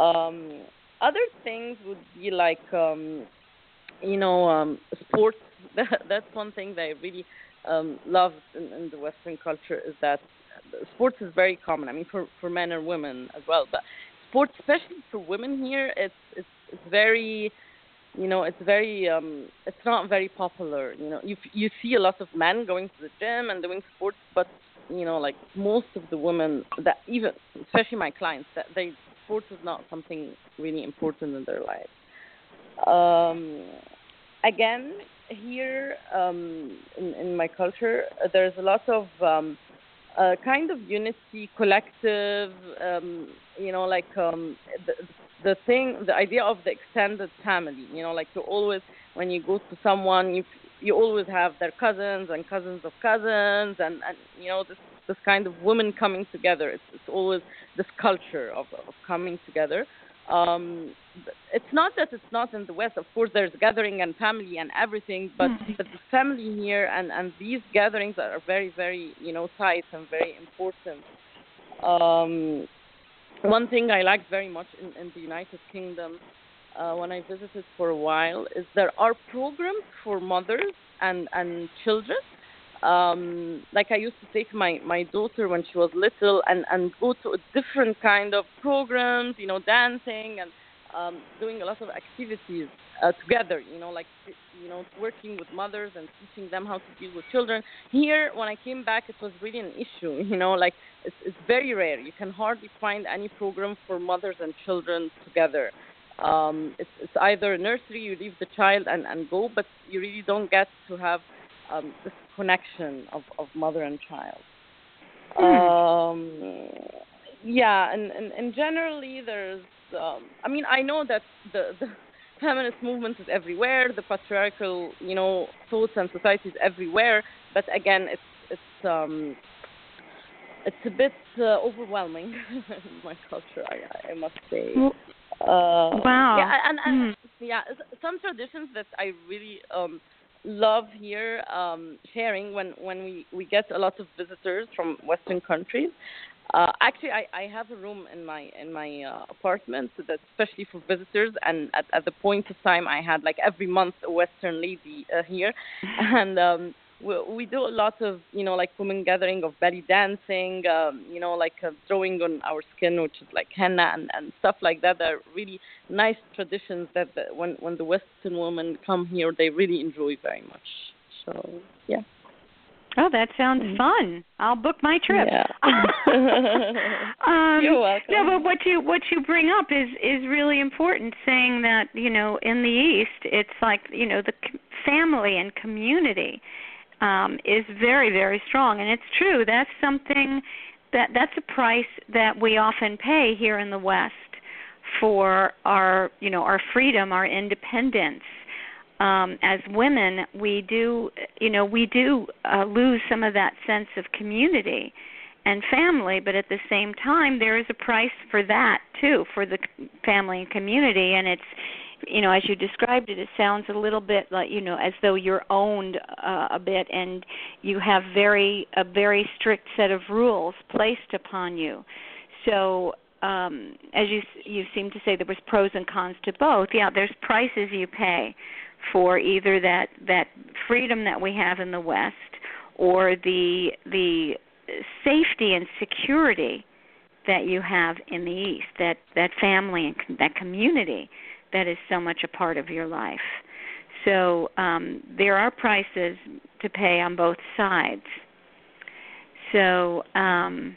Um, other things would be like um, you know um, sports. That, that's one thing that I really um, love in, in the Western culture is that sports is very common. I mean, for for men and women as well, but sports, especially for women here, it's it's it's very you know it's very um it's not very popular you know. You you see a lot of men going to the gym and doing sports but you know like most of the women that even especially my clients that they sports is not something really important in their life. Um again here um in in my culture there's a lot of um uh, kind of unity collective um you know like um the, the thing, the idea of the extended family. You know, like you always, when you go to someone, you you always have their cousins and cousins of cousins, and and you know this this kind of women coming together. It's it's always this culture of of coming together. Um, it's not that it's not in the West. Of course, there's gathering and family and everything, but mm-hmm. but the family here and and these gatherings are very very you know tight and very important. Um, one thing I liked very much in, in the United Kingdom uh, when I visited for a while is there are programs for mothers and, and children. Um, like I used to take my, my daughter when she was little and, and go to a different kind of programs, you know, dancing and um, doing a lot of activities uh, together. You know, like you know, working with mothers and teaching them how to deal with children. Here, when I came back, it was really an issue. You know, like it's, it's very rare. You can hardly find any program for mothers and children together. Um, it's, it's either a nursery, you leave the child and, and go, but you really don't get to have um, this connection of, of mother and child. Hmm. Um, yeah, and, and, and generally there's, um, I mean, I know that the, the feminist movement is everywhere, the patriarchal, you know, thoughts and society is everywhere, but again, it's, it's, um, it's a bit uh, overwhelming in my culture, I, I must say. Well, Uh, Wow. Yeah, and, and Mm. yeah, some traditions that I really um, love here um, sharing when when we we get a lot of visitors from Western countries. Uh, actually, I, I have a room in my in my uh, apartment that's especially for visitors. And at, at the point of time, I had like every month a Western lady uh, here, and um, we, we do a lot of you know like women gathering of belly dancing, um, you know like uh, throwing on our skin, which is like henna and, and stuff like that. They're really nice traditions that the, when when the Western women come here, they really enjoy very much. So yeah. Oh, that sounds fun. I'll book my trip. Yeah. um, You're welcome. No, but what you what you bring up is is really important. Saying that you know in the East, it's like you know the family and community um, is very very strong, and it's true. That's something that that's a price that we often pay here in the West for our you know our freedom, our independence um, as women, we do, you know, we do uh, lose some of that sense of community and family, but at the same time, there is a price for that too, for the family and community. And it's, you know, as you described it, it sounds a little bit like, you know, as though you're owned uh, a bit, and you have very a very strict set of rules placed upon you. So um as you you seem to say there was pros and cons to both yeah there's prices you pay for either that that freedom that we have in the west or the the safety and security that you have in the east that that family and that community that is so much a part of your life. So um there are prices to pay on both sides. So um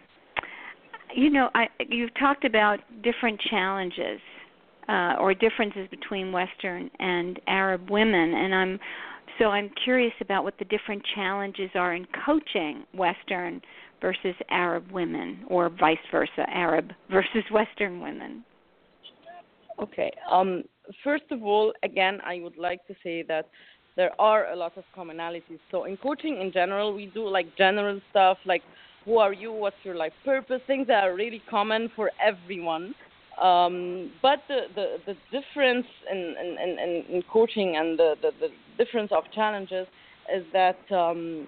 you know, I you've talked about different challenges uh, or differences between Western and Arab women, and I'm so I'm curious about what the different challenges are in coaching Western versus Arab women, or vice versa, Arab versus Western women. Okay. Um, first of all, again, I would like to say that there are a lot of commonalities. So in coaching in general, we do like general stuff like who are you, what's your life purpose, things that are really common for everyone. Um, but the, the, the difference in, in, in, in coaching and the, the, the difference of challenges is that um,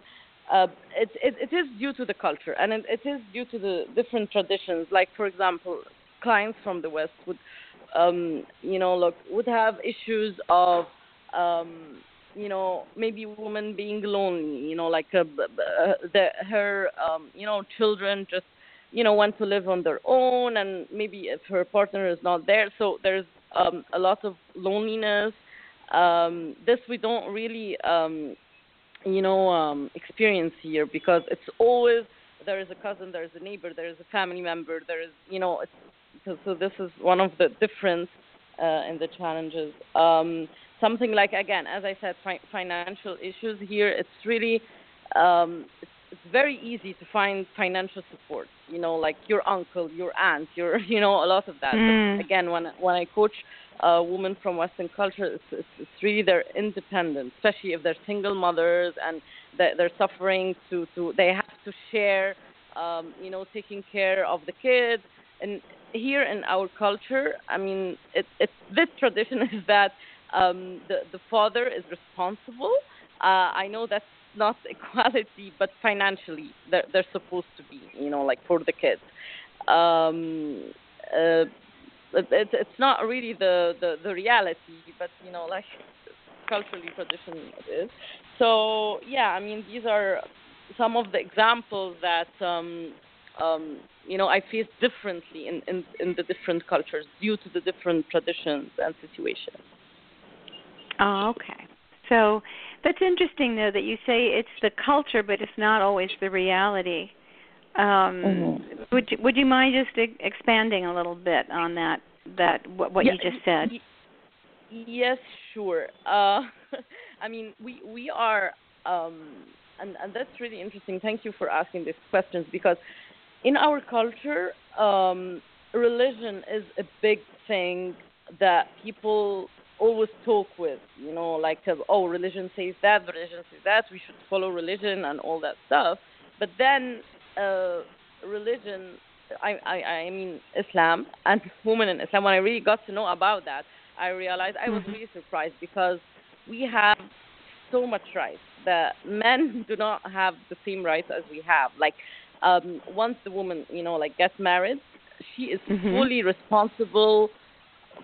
uh, it, it, it is due to the culture and it, it is due to the different traditions. Like, for example, clients from the West would, um, you know, look, would have issues of, um, you know, maybe women being lonely, you know, like uh, b- b- uh, the, her, um, you know, children just, you know, want to live on their own, and maybe if her partner is not there, so there's um, a lot of loneliness. Um, this we don't really, um, you know, um, experience here because it's always there is a cousin, there is a neighbor, there is a family member, there is, you know, so, so this is one of the difference uh, in the challenges. Um, something like again, as I said, fi- financial issues here. It's really um, it's, it's very easy to find financial support. You know, like your uncle, your aunt, your you know a lot of that. Mm. Again, when when I coach uh, women from Western culture, it's, it's, it's really their independence, especially if they're single mothers and they're, they're suffering to to they have to share. Um, you know, taking care of the kids, and here in our culture, I mean, it, it's this tradition is that um, the the father is responsible. Uh, I know that's not equality, but financially they're they're supposed to be, you know, like for the kids. Um, uh, it, it, it's not really the, the the reality, but you know, like culturally tradition it is. So yeah, I mean, these are some of the examples that um, um, you know I face differently in, in in the different cultures due to the different traditions and situations. Oh, okay. So that's interesting, though, that you say it's the culture, but it's not always the reality. Um, Mm-hmm. Would you, would you mind just e- expanding a little bit on that? That what, what Yeah, you just said. y- Yes, sure. Uh, I mean, we we are, um, and and that's really interesting. Thank you for asking these questions because in our culture, um, religion is a big thing that people always talk with. You know, like uh, oh, religion says that, religion says that. We should follow religion and all that stuff. But then, uh, religion. I, I I mean Islam and women in Islam. When I really got to know about that, I realized I was really surprised because we have so much rights that men do not have the same rights as we have. Like um, once the woman, you know, like gets married, she is Mhm. fully responsible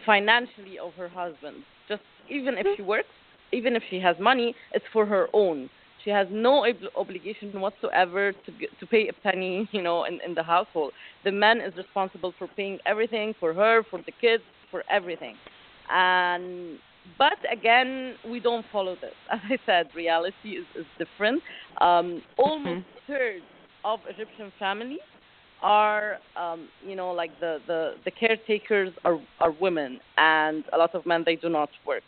financially of her husband. Just even if she works, even if she has money, it's for her own. She has no ob- obligation whatsoever to g- to pay a penny, you know, in, in the household. The man is responsible for paying everything for her, for the kids, for everything. And but again, we don't follow this. As I said, reality is, is different. Um, almost third of Egyptian families are, um, you know, like the, the, the caretakers are, are women, and a lot of men they do not work,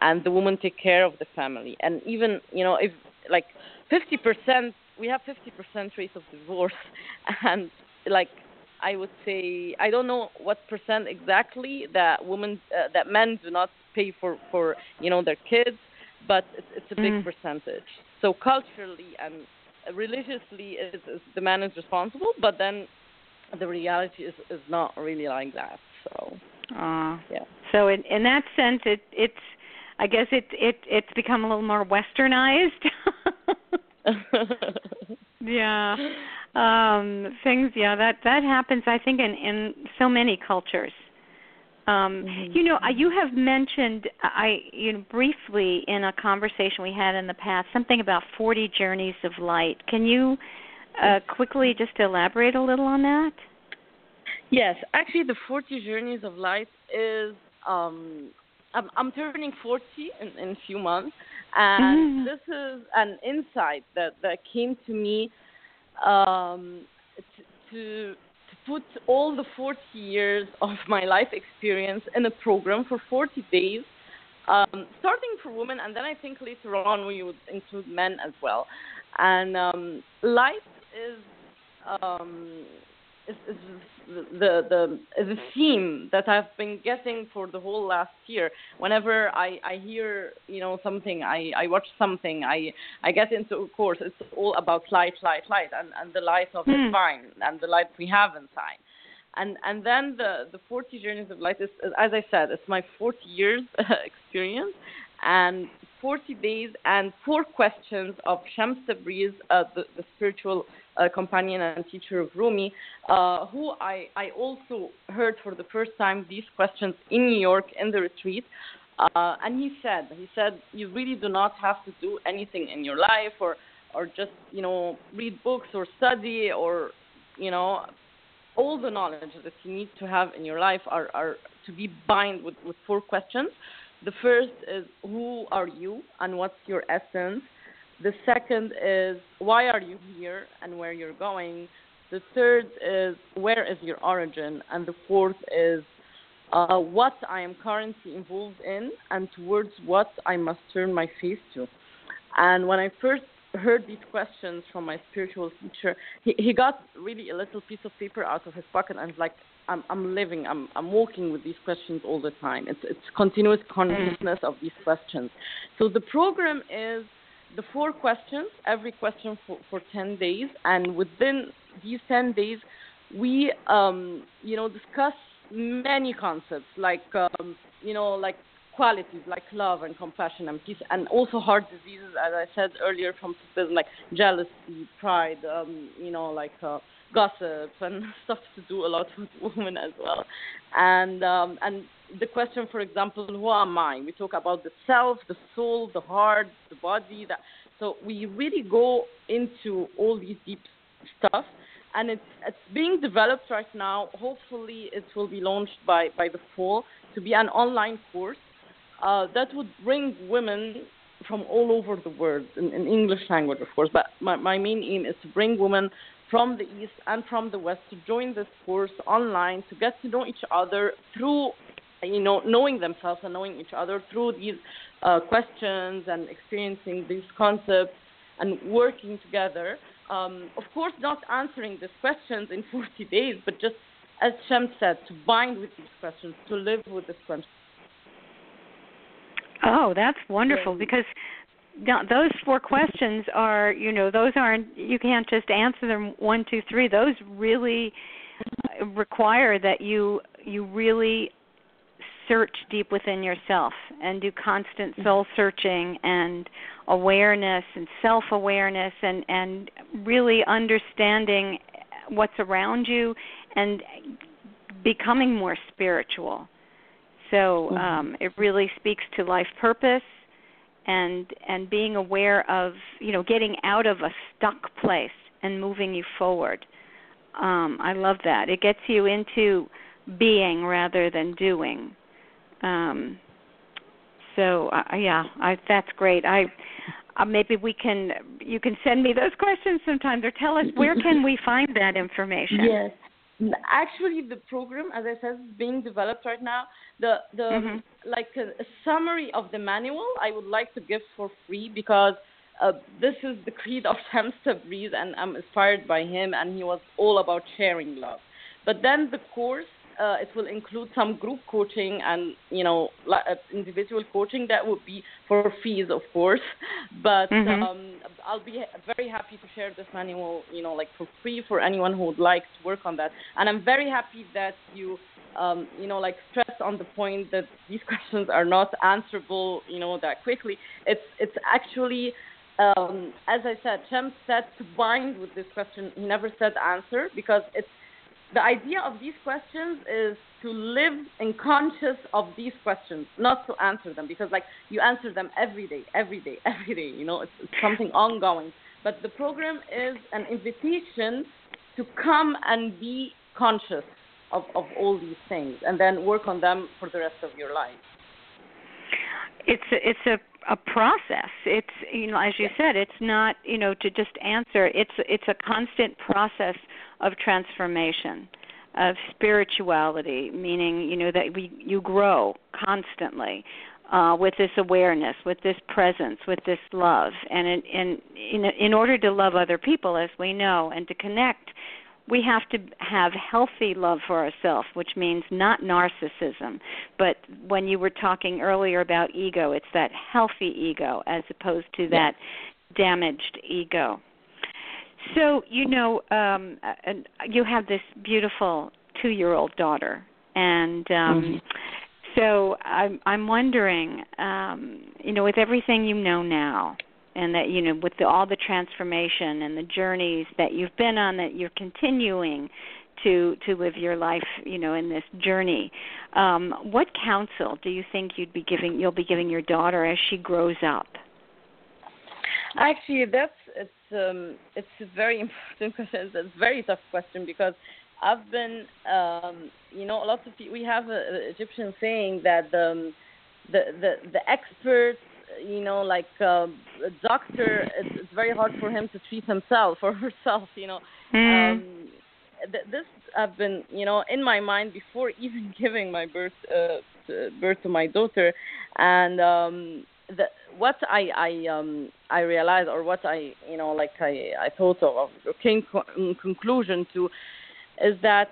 and the women take care of the family. And even, you know, if like 50%, we have 50% rate of divorce, and like I would say I don't know what percent exactly that women uh, that men do not pay for for you know their kids, but it's, it's a big Mm. percentage. So culturally and religiously, is, is the man is responsible, but then the reality is is not really like that. So Uh, yeah. So in in that sense, it it's I guess it it it's become a little more westernized. yeah. Um things yeah, that that happens I think in in so many cultures. Um you know, uh, you have mentioned I you know briefly in a conversation we had in the past something about 40 journeys of light. Can you uh quickly just elaborate a little on that? Yes, actually, the 40 Journeys of Light is. Um, I'm, I'm turning 40 in, in a few months, and Mhm. this is an insight that, that came to me um, to to put all the 40 years of my life experience in a program for 40 days, um, starting for women, and then I think later on we would include men as well. And um, light is um, is, is the the the theme that I've been getting for the whole last year. Whenever I I hear you know something, I I watch something, I I get into a course. It's all about light, light, light, and and the light of the Hmm. divine and the light we have inside. And and then the the 40 journeys of light is as I said, it's my 40 years experience and 40 days and four questions of Shams Tabriz, uh, the, the spiritual uh, companion and teacher of Rumi, uh, who I, I also heard for the first time these questions in New York in the retreat. Uh, and he said, he said, you really do not have to do anything in your life or, or just, you know, read books or study or, you know, all the knowledge that you need to have in your life are, are to be bind with, with four questions. The first is who are you and what's your essence? The second is why are you here and where you're going? The third is where is your origin? And the fourth is uh, what I am currently involved in and towards what I must turn my face to. And when I first heard these questions from my spiritual teacher, he, he got really a little piece of paper out of his pocket and was like, I'm, I'm living, I'm, I'm walking with these questions all the time. It's, it's continuous consciousness of these questions. So the program is the four questions, every question for, for 10 days. And within these 10 days, we, um, you know, discuss many concepts like, um, you know, like qualities like love and compassion and peace, and also heart diseases, as I said earlier, from like jealousy, pride, um, you know, like uh, gossip and stuff to do a lot with women as well. And um, and the question, for example, who am I? We talk about the self, the soul, the heart, the body. That so we really go into all these deep stuff. and it's it's being developed right now. Hopefully, it will be launched by by the fall to be an online course uh, that would bring women from all over the world in, in English language, of course. But my, my main aim is to bring women from the east and from the west to join this course online to get to know each other through you know knowing themselves and knowing each other through these uh, questions and experiencing these concepts and working together um, of course not answering these questions in 40 days but just as Shem said to bind with these questions to live with these questions. Oh that's wonderful because those four questions are you know those aren't you can't just answer them one two three. Those really require that you you really search deep within yourself and do constant mm-hmm. soul searching and awareness and self awareness and and really understanding what's around you and becoming more spiritual so mm-hmm. um it really speaks to life purpose and and being aware of you know getting out of a stuck place and moving you forward um i love that it gets you into being rather than doing um so uh, yeah i that's great i uh, maybe we can you can send me those questions sometimes or tell us where can we find that information yes actually the program as i said is being developed right now the the mm-hmm. like a, a, summary of the manual I would like to give for free because uh, this is the creed of Shams Tabriz and I'm inspired by him and he was all about sharing love. But then the course uh, it will include some group coaching and you know uh, individual coaching that would be for fees of course but mm-hmm. um, i'll be very happy to share this manual you know like for free for anyone who would like to work on that and i'm very happy that you um, you know, like stress on the point that these questions are not answerable, you know, that quickly. It's it's actually, um, as I said, Shem said to bind with this question. He never said answer because it's the idea of these questions is to live in conscious of these questions, not to answer them because like you answer them every day, every day, every day. You know, it's, it's something ongoing. But the program is an invitation to come and be conscious of, of all these things and then work on them for the rest of your life it's a, it's a a process it's you know as you said it's not you know to just answer it's it's a constant process of transformation of spirituality meaning you know that we you grow constantly uh, with this awareness, with this presence, with this love, and in, in in in order to love other people, as we know, and to connect we have to have healthy love for ourselves, which means not narcissism. But when you were talking earlier about ego, it's that healthy ego as opposed to that damaged ego. So you know, um, and you have this beautiful two-year-old daughter, and um, mm-hmm. so I'm I'm wondering, um, you know, with everything you know now, and that you know with the, all the transformation and the journeys that you've been on that you're continuing to to live your life you know in this journey um what counsel do you think you'd be giving you'll be giving your daughter as she grows up actually that's um it's a very important question it's a very tough question because i've been um you know a lot of people we have an egyptian saying that the the the, the experts you know, like uh, a doctor, it's, it's very hard for him to treat himself or herself, you know. Mm. Um, th- this I've been, you know, in my mind before even giving my birth uh, to, birth to my daughter, and um, the, what I I um I realized or what I you know like I I thought of or came co- conclusion to is that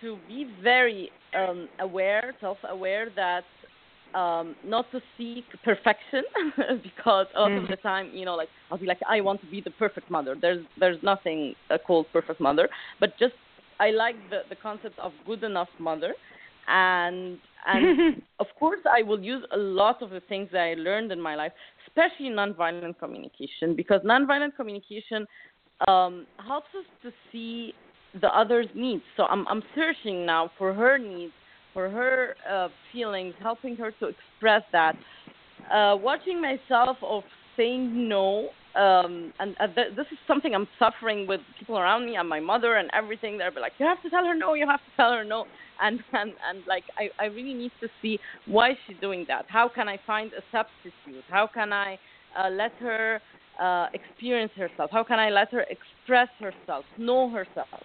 to be very um, aware, self-aware that um not to seek perfection because a lot mm. of the time you know like i'll be like i want to be the perfect mother there's there's nothing uh, called perfect mother but just i like the the concept of good enough mother and and of course i will use a lot of the things that i learned in my life especially nonviolent communication because nonviolent communication um helps us to see the other's needs so i'm i'm searching now for her needs for her uh, feelings, helping her to express that. Uh, watching myself of saying no um, and uh, th- this is something I'm suffering with people around me and my mother and everything. They're like, you have to tell her no, you have to tell her no, and and and like I I really need to see why she's doing that. How can I find a substitute? How can I uh, let her uh, experience herself? How can I let her express herself, know herself,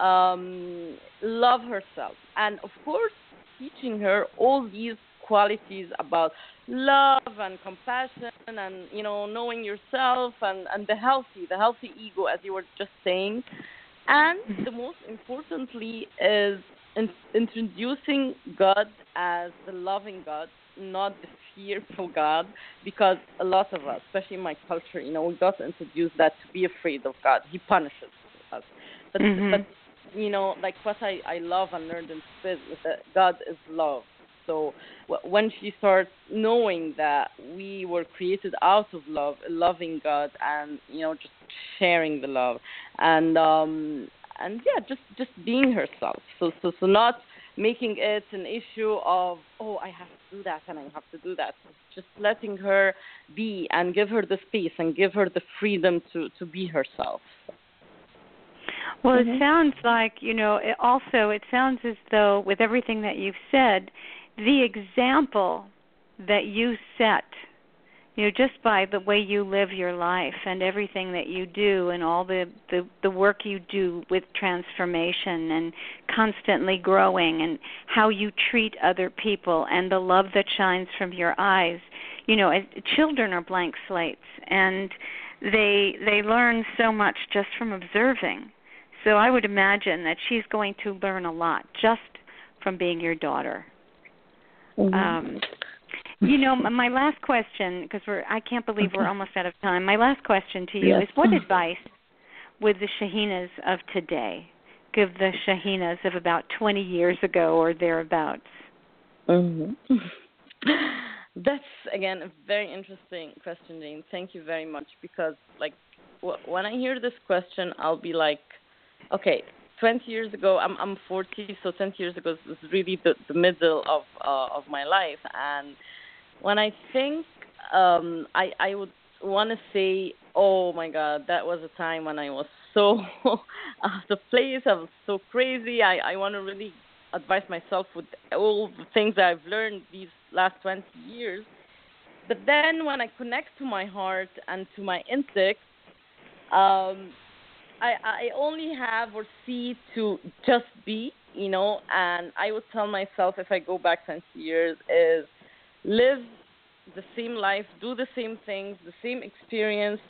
um, love herself, and of course teaching her all these qualities about love and compassion and you know knowing yourself and and the healthy the healthy ego as you were just saying. And the most importantly is in, introducing god as the loving god not the fearful god because a lot of us especially in my culture you know we got introduced that to be afraid of god. He punishes us. But mm-hmm. but you know like what i i love and learned in spirit is that god is love so when she starts knowing that we were created out of love, loving God, and you know just sharing the love, and um, and yeah, just just being herself. So so so not making it an issue of oh I have to do that and I have to do that. Just letting her be and give her the space and give her the freedom to to be herself. Well, mm-hmm. it sounds like, you know, it also it sounds as though with everything that you've said, the example that you set you know just by the way you live your life and everything that you do and all the the the work you do with transformation and constantly growing and how you treat other people and the love that shines from your eyes you know children are blank slates and they they learn so much just from observing. So i would imagine that she's going to learn a lot just from being your daughter Mm-hmm. Um, you know, my last question, because we're I can't believe okay. we're almost out of time. My last question to you yes. is: What advice would the Shahinaz of today give the Shahinaz of about 20 years ago or thereabouts? Mm-hmm. That's again a very interesting question, Jane. Thank you very much because, like, when I hear this question, I'll be like, okay, 20 years ago, I'm I'm 40, so 20 years ago is really the, the middle of uh, of my life. And when I think, um, I I would want to say, oh my God, that was a time when I was so out of place. I was so crazy. I I want to really advise myself with all the things that I've learned these last 20 years. But then when I connect to my heart and to my instinct, um, I I only have or see to just be, you know, and I would tell myself if I go back 20 years is live the same life, do the same things, the same experience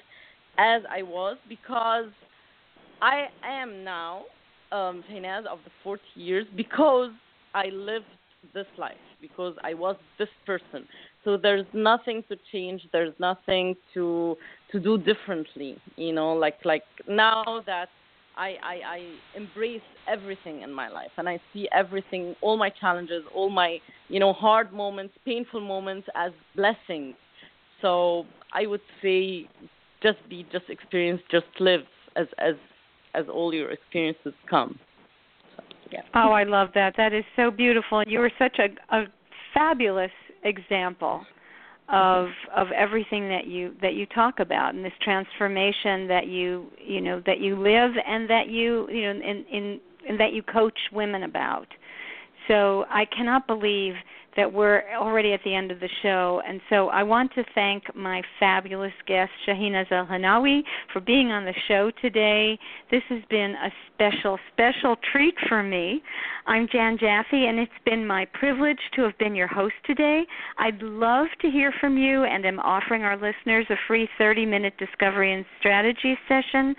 as I was because I am now um of the 40 years because I lived this life because I was this person. So there's nothing to change. There's nothing to to do differently. You know, like like now that I, I I embrace everything in my life and I see everything, all my challenges, all my you know hard moments, painful moments as blessings. So I would say, just be, just experience, just live as as as all your experiences come. Yeah. Oh, I love that. That is so beautiful. And You were such a, a fabulous example of of everything that you that you talk about and this transformation that you you know that you live and that you you know in in and that you coach women about so i cannot believe that we're already at the end of the show. And so I want to thank my fabulous guest, Shahinaz El-Hennawi, for being on the show today. This has been a special, special treat for me. I'm Jann Jaffe, and it's been my privilege to have been your host today. I'd love to hear from you, and am offering our listeners a free 30 minute discovery and strategy session.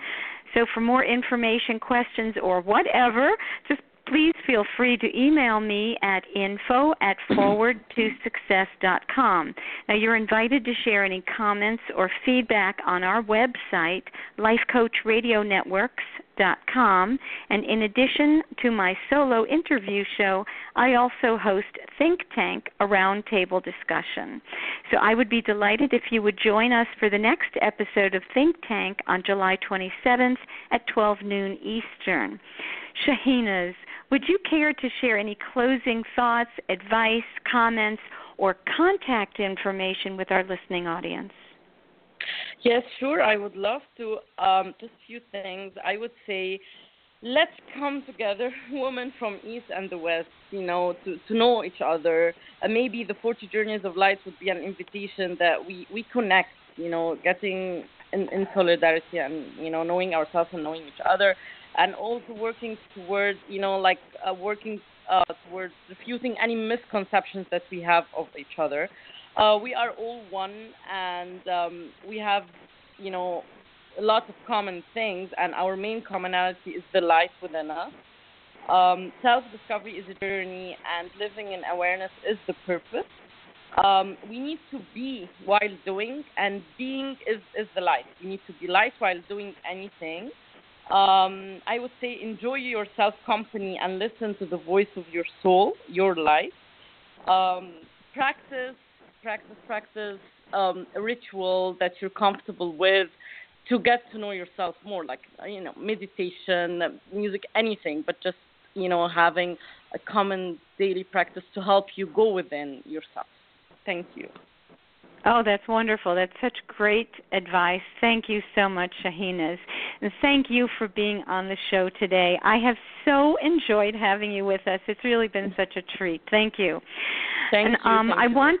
So, for more information, questions, or whatever, just please feel free to email me at info at forwardtosuccess.com. Now, you're invited to share any comments or feedback on our website, lifecoachradionetworks.com. And in addition to my solo interview show, I also host Think Tank, a roundtable discussion. So I would be delighted if you would join us for the next episode of Think Tank on July 27th at 12 noon Eastern. Shahinaz, would you care to share any closing thoughts, advice, comments, or contact information with our listening audience? Yes, sure. I would love to. Um, just a few things. I would say, let's come together, women from East and the West, you know, to, to know each other. And maybe the 40 Journeys of Light would be an invitation that we, we connect, you know, getting in, in solidarity and, you know, knowing ourselves and knowing each other. And also working towards, you know, like uh, working uh, towards refusing any misconceptions that we have of each other. Uh, we are all one, and um, we have, you know, lots of common things, and our main commonality is the life within us. Um, Self discovery is a journey, and living in awareness is the purpose. Um, we need to be while doing, and being is, is the life. You need to be light while doing anything. Um, I would say enjoy your self company and listen to the voice of your soul, your life. Um, practice practice, practice um, a ritual that you're comfortable with to get to know yourself more, like you know, meditation, music, anything, but just you know, having a common daily practice to help you go within yourself. Thank you. Oh, that's wonderful. That's such great advice. Thank you so much, Shahinaz. And thank you for being on the show today. I have so enjoyed having you with us. It's really been such a treat. Thank you. Thank and, you. Um, Thank I you. want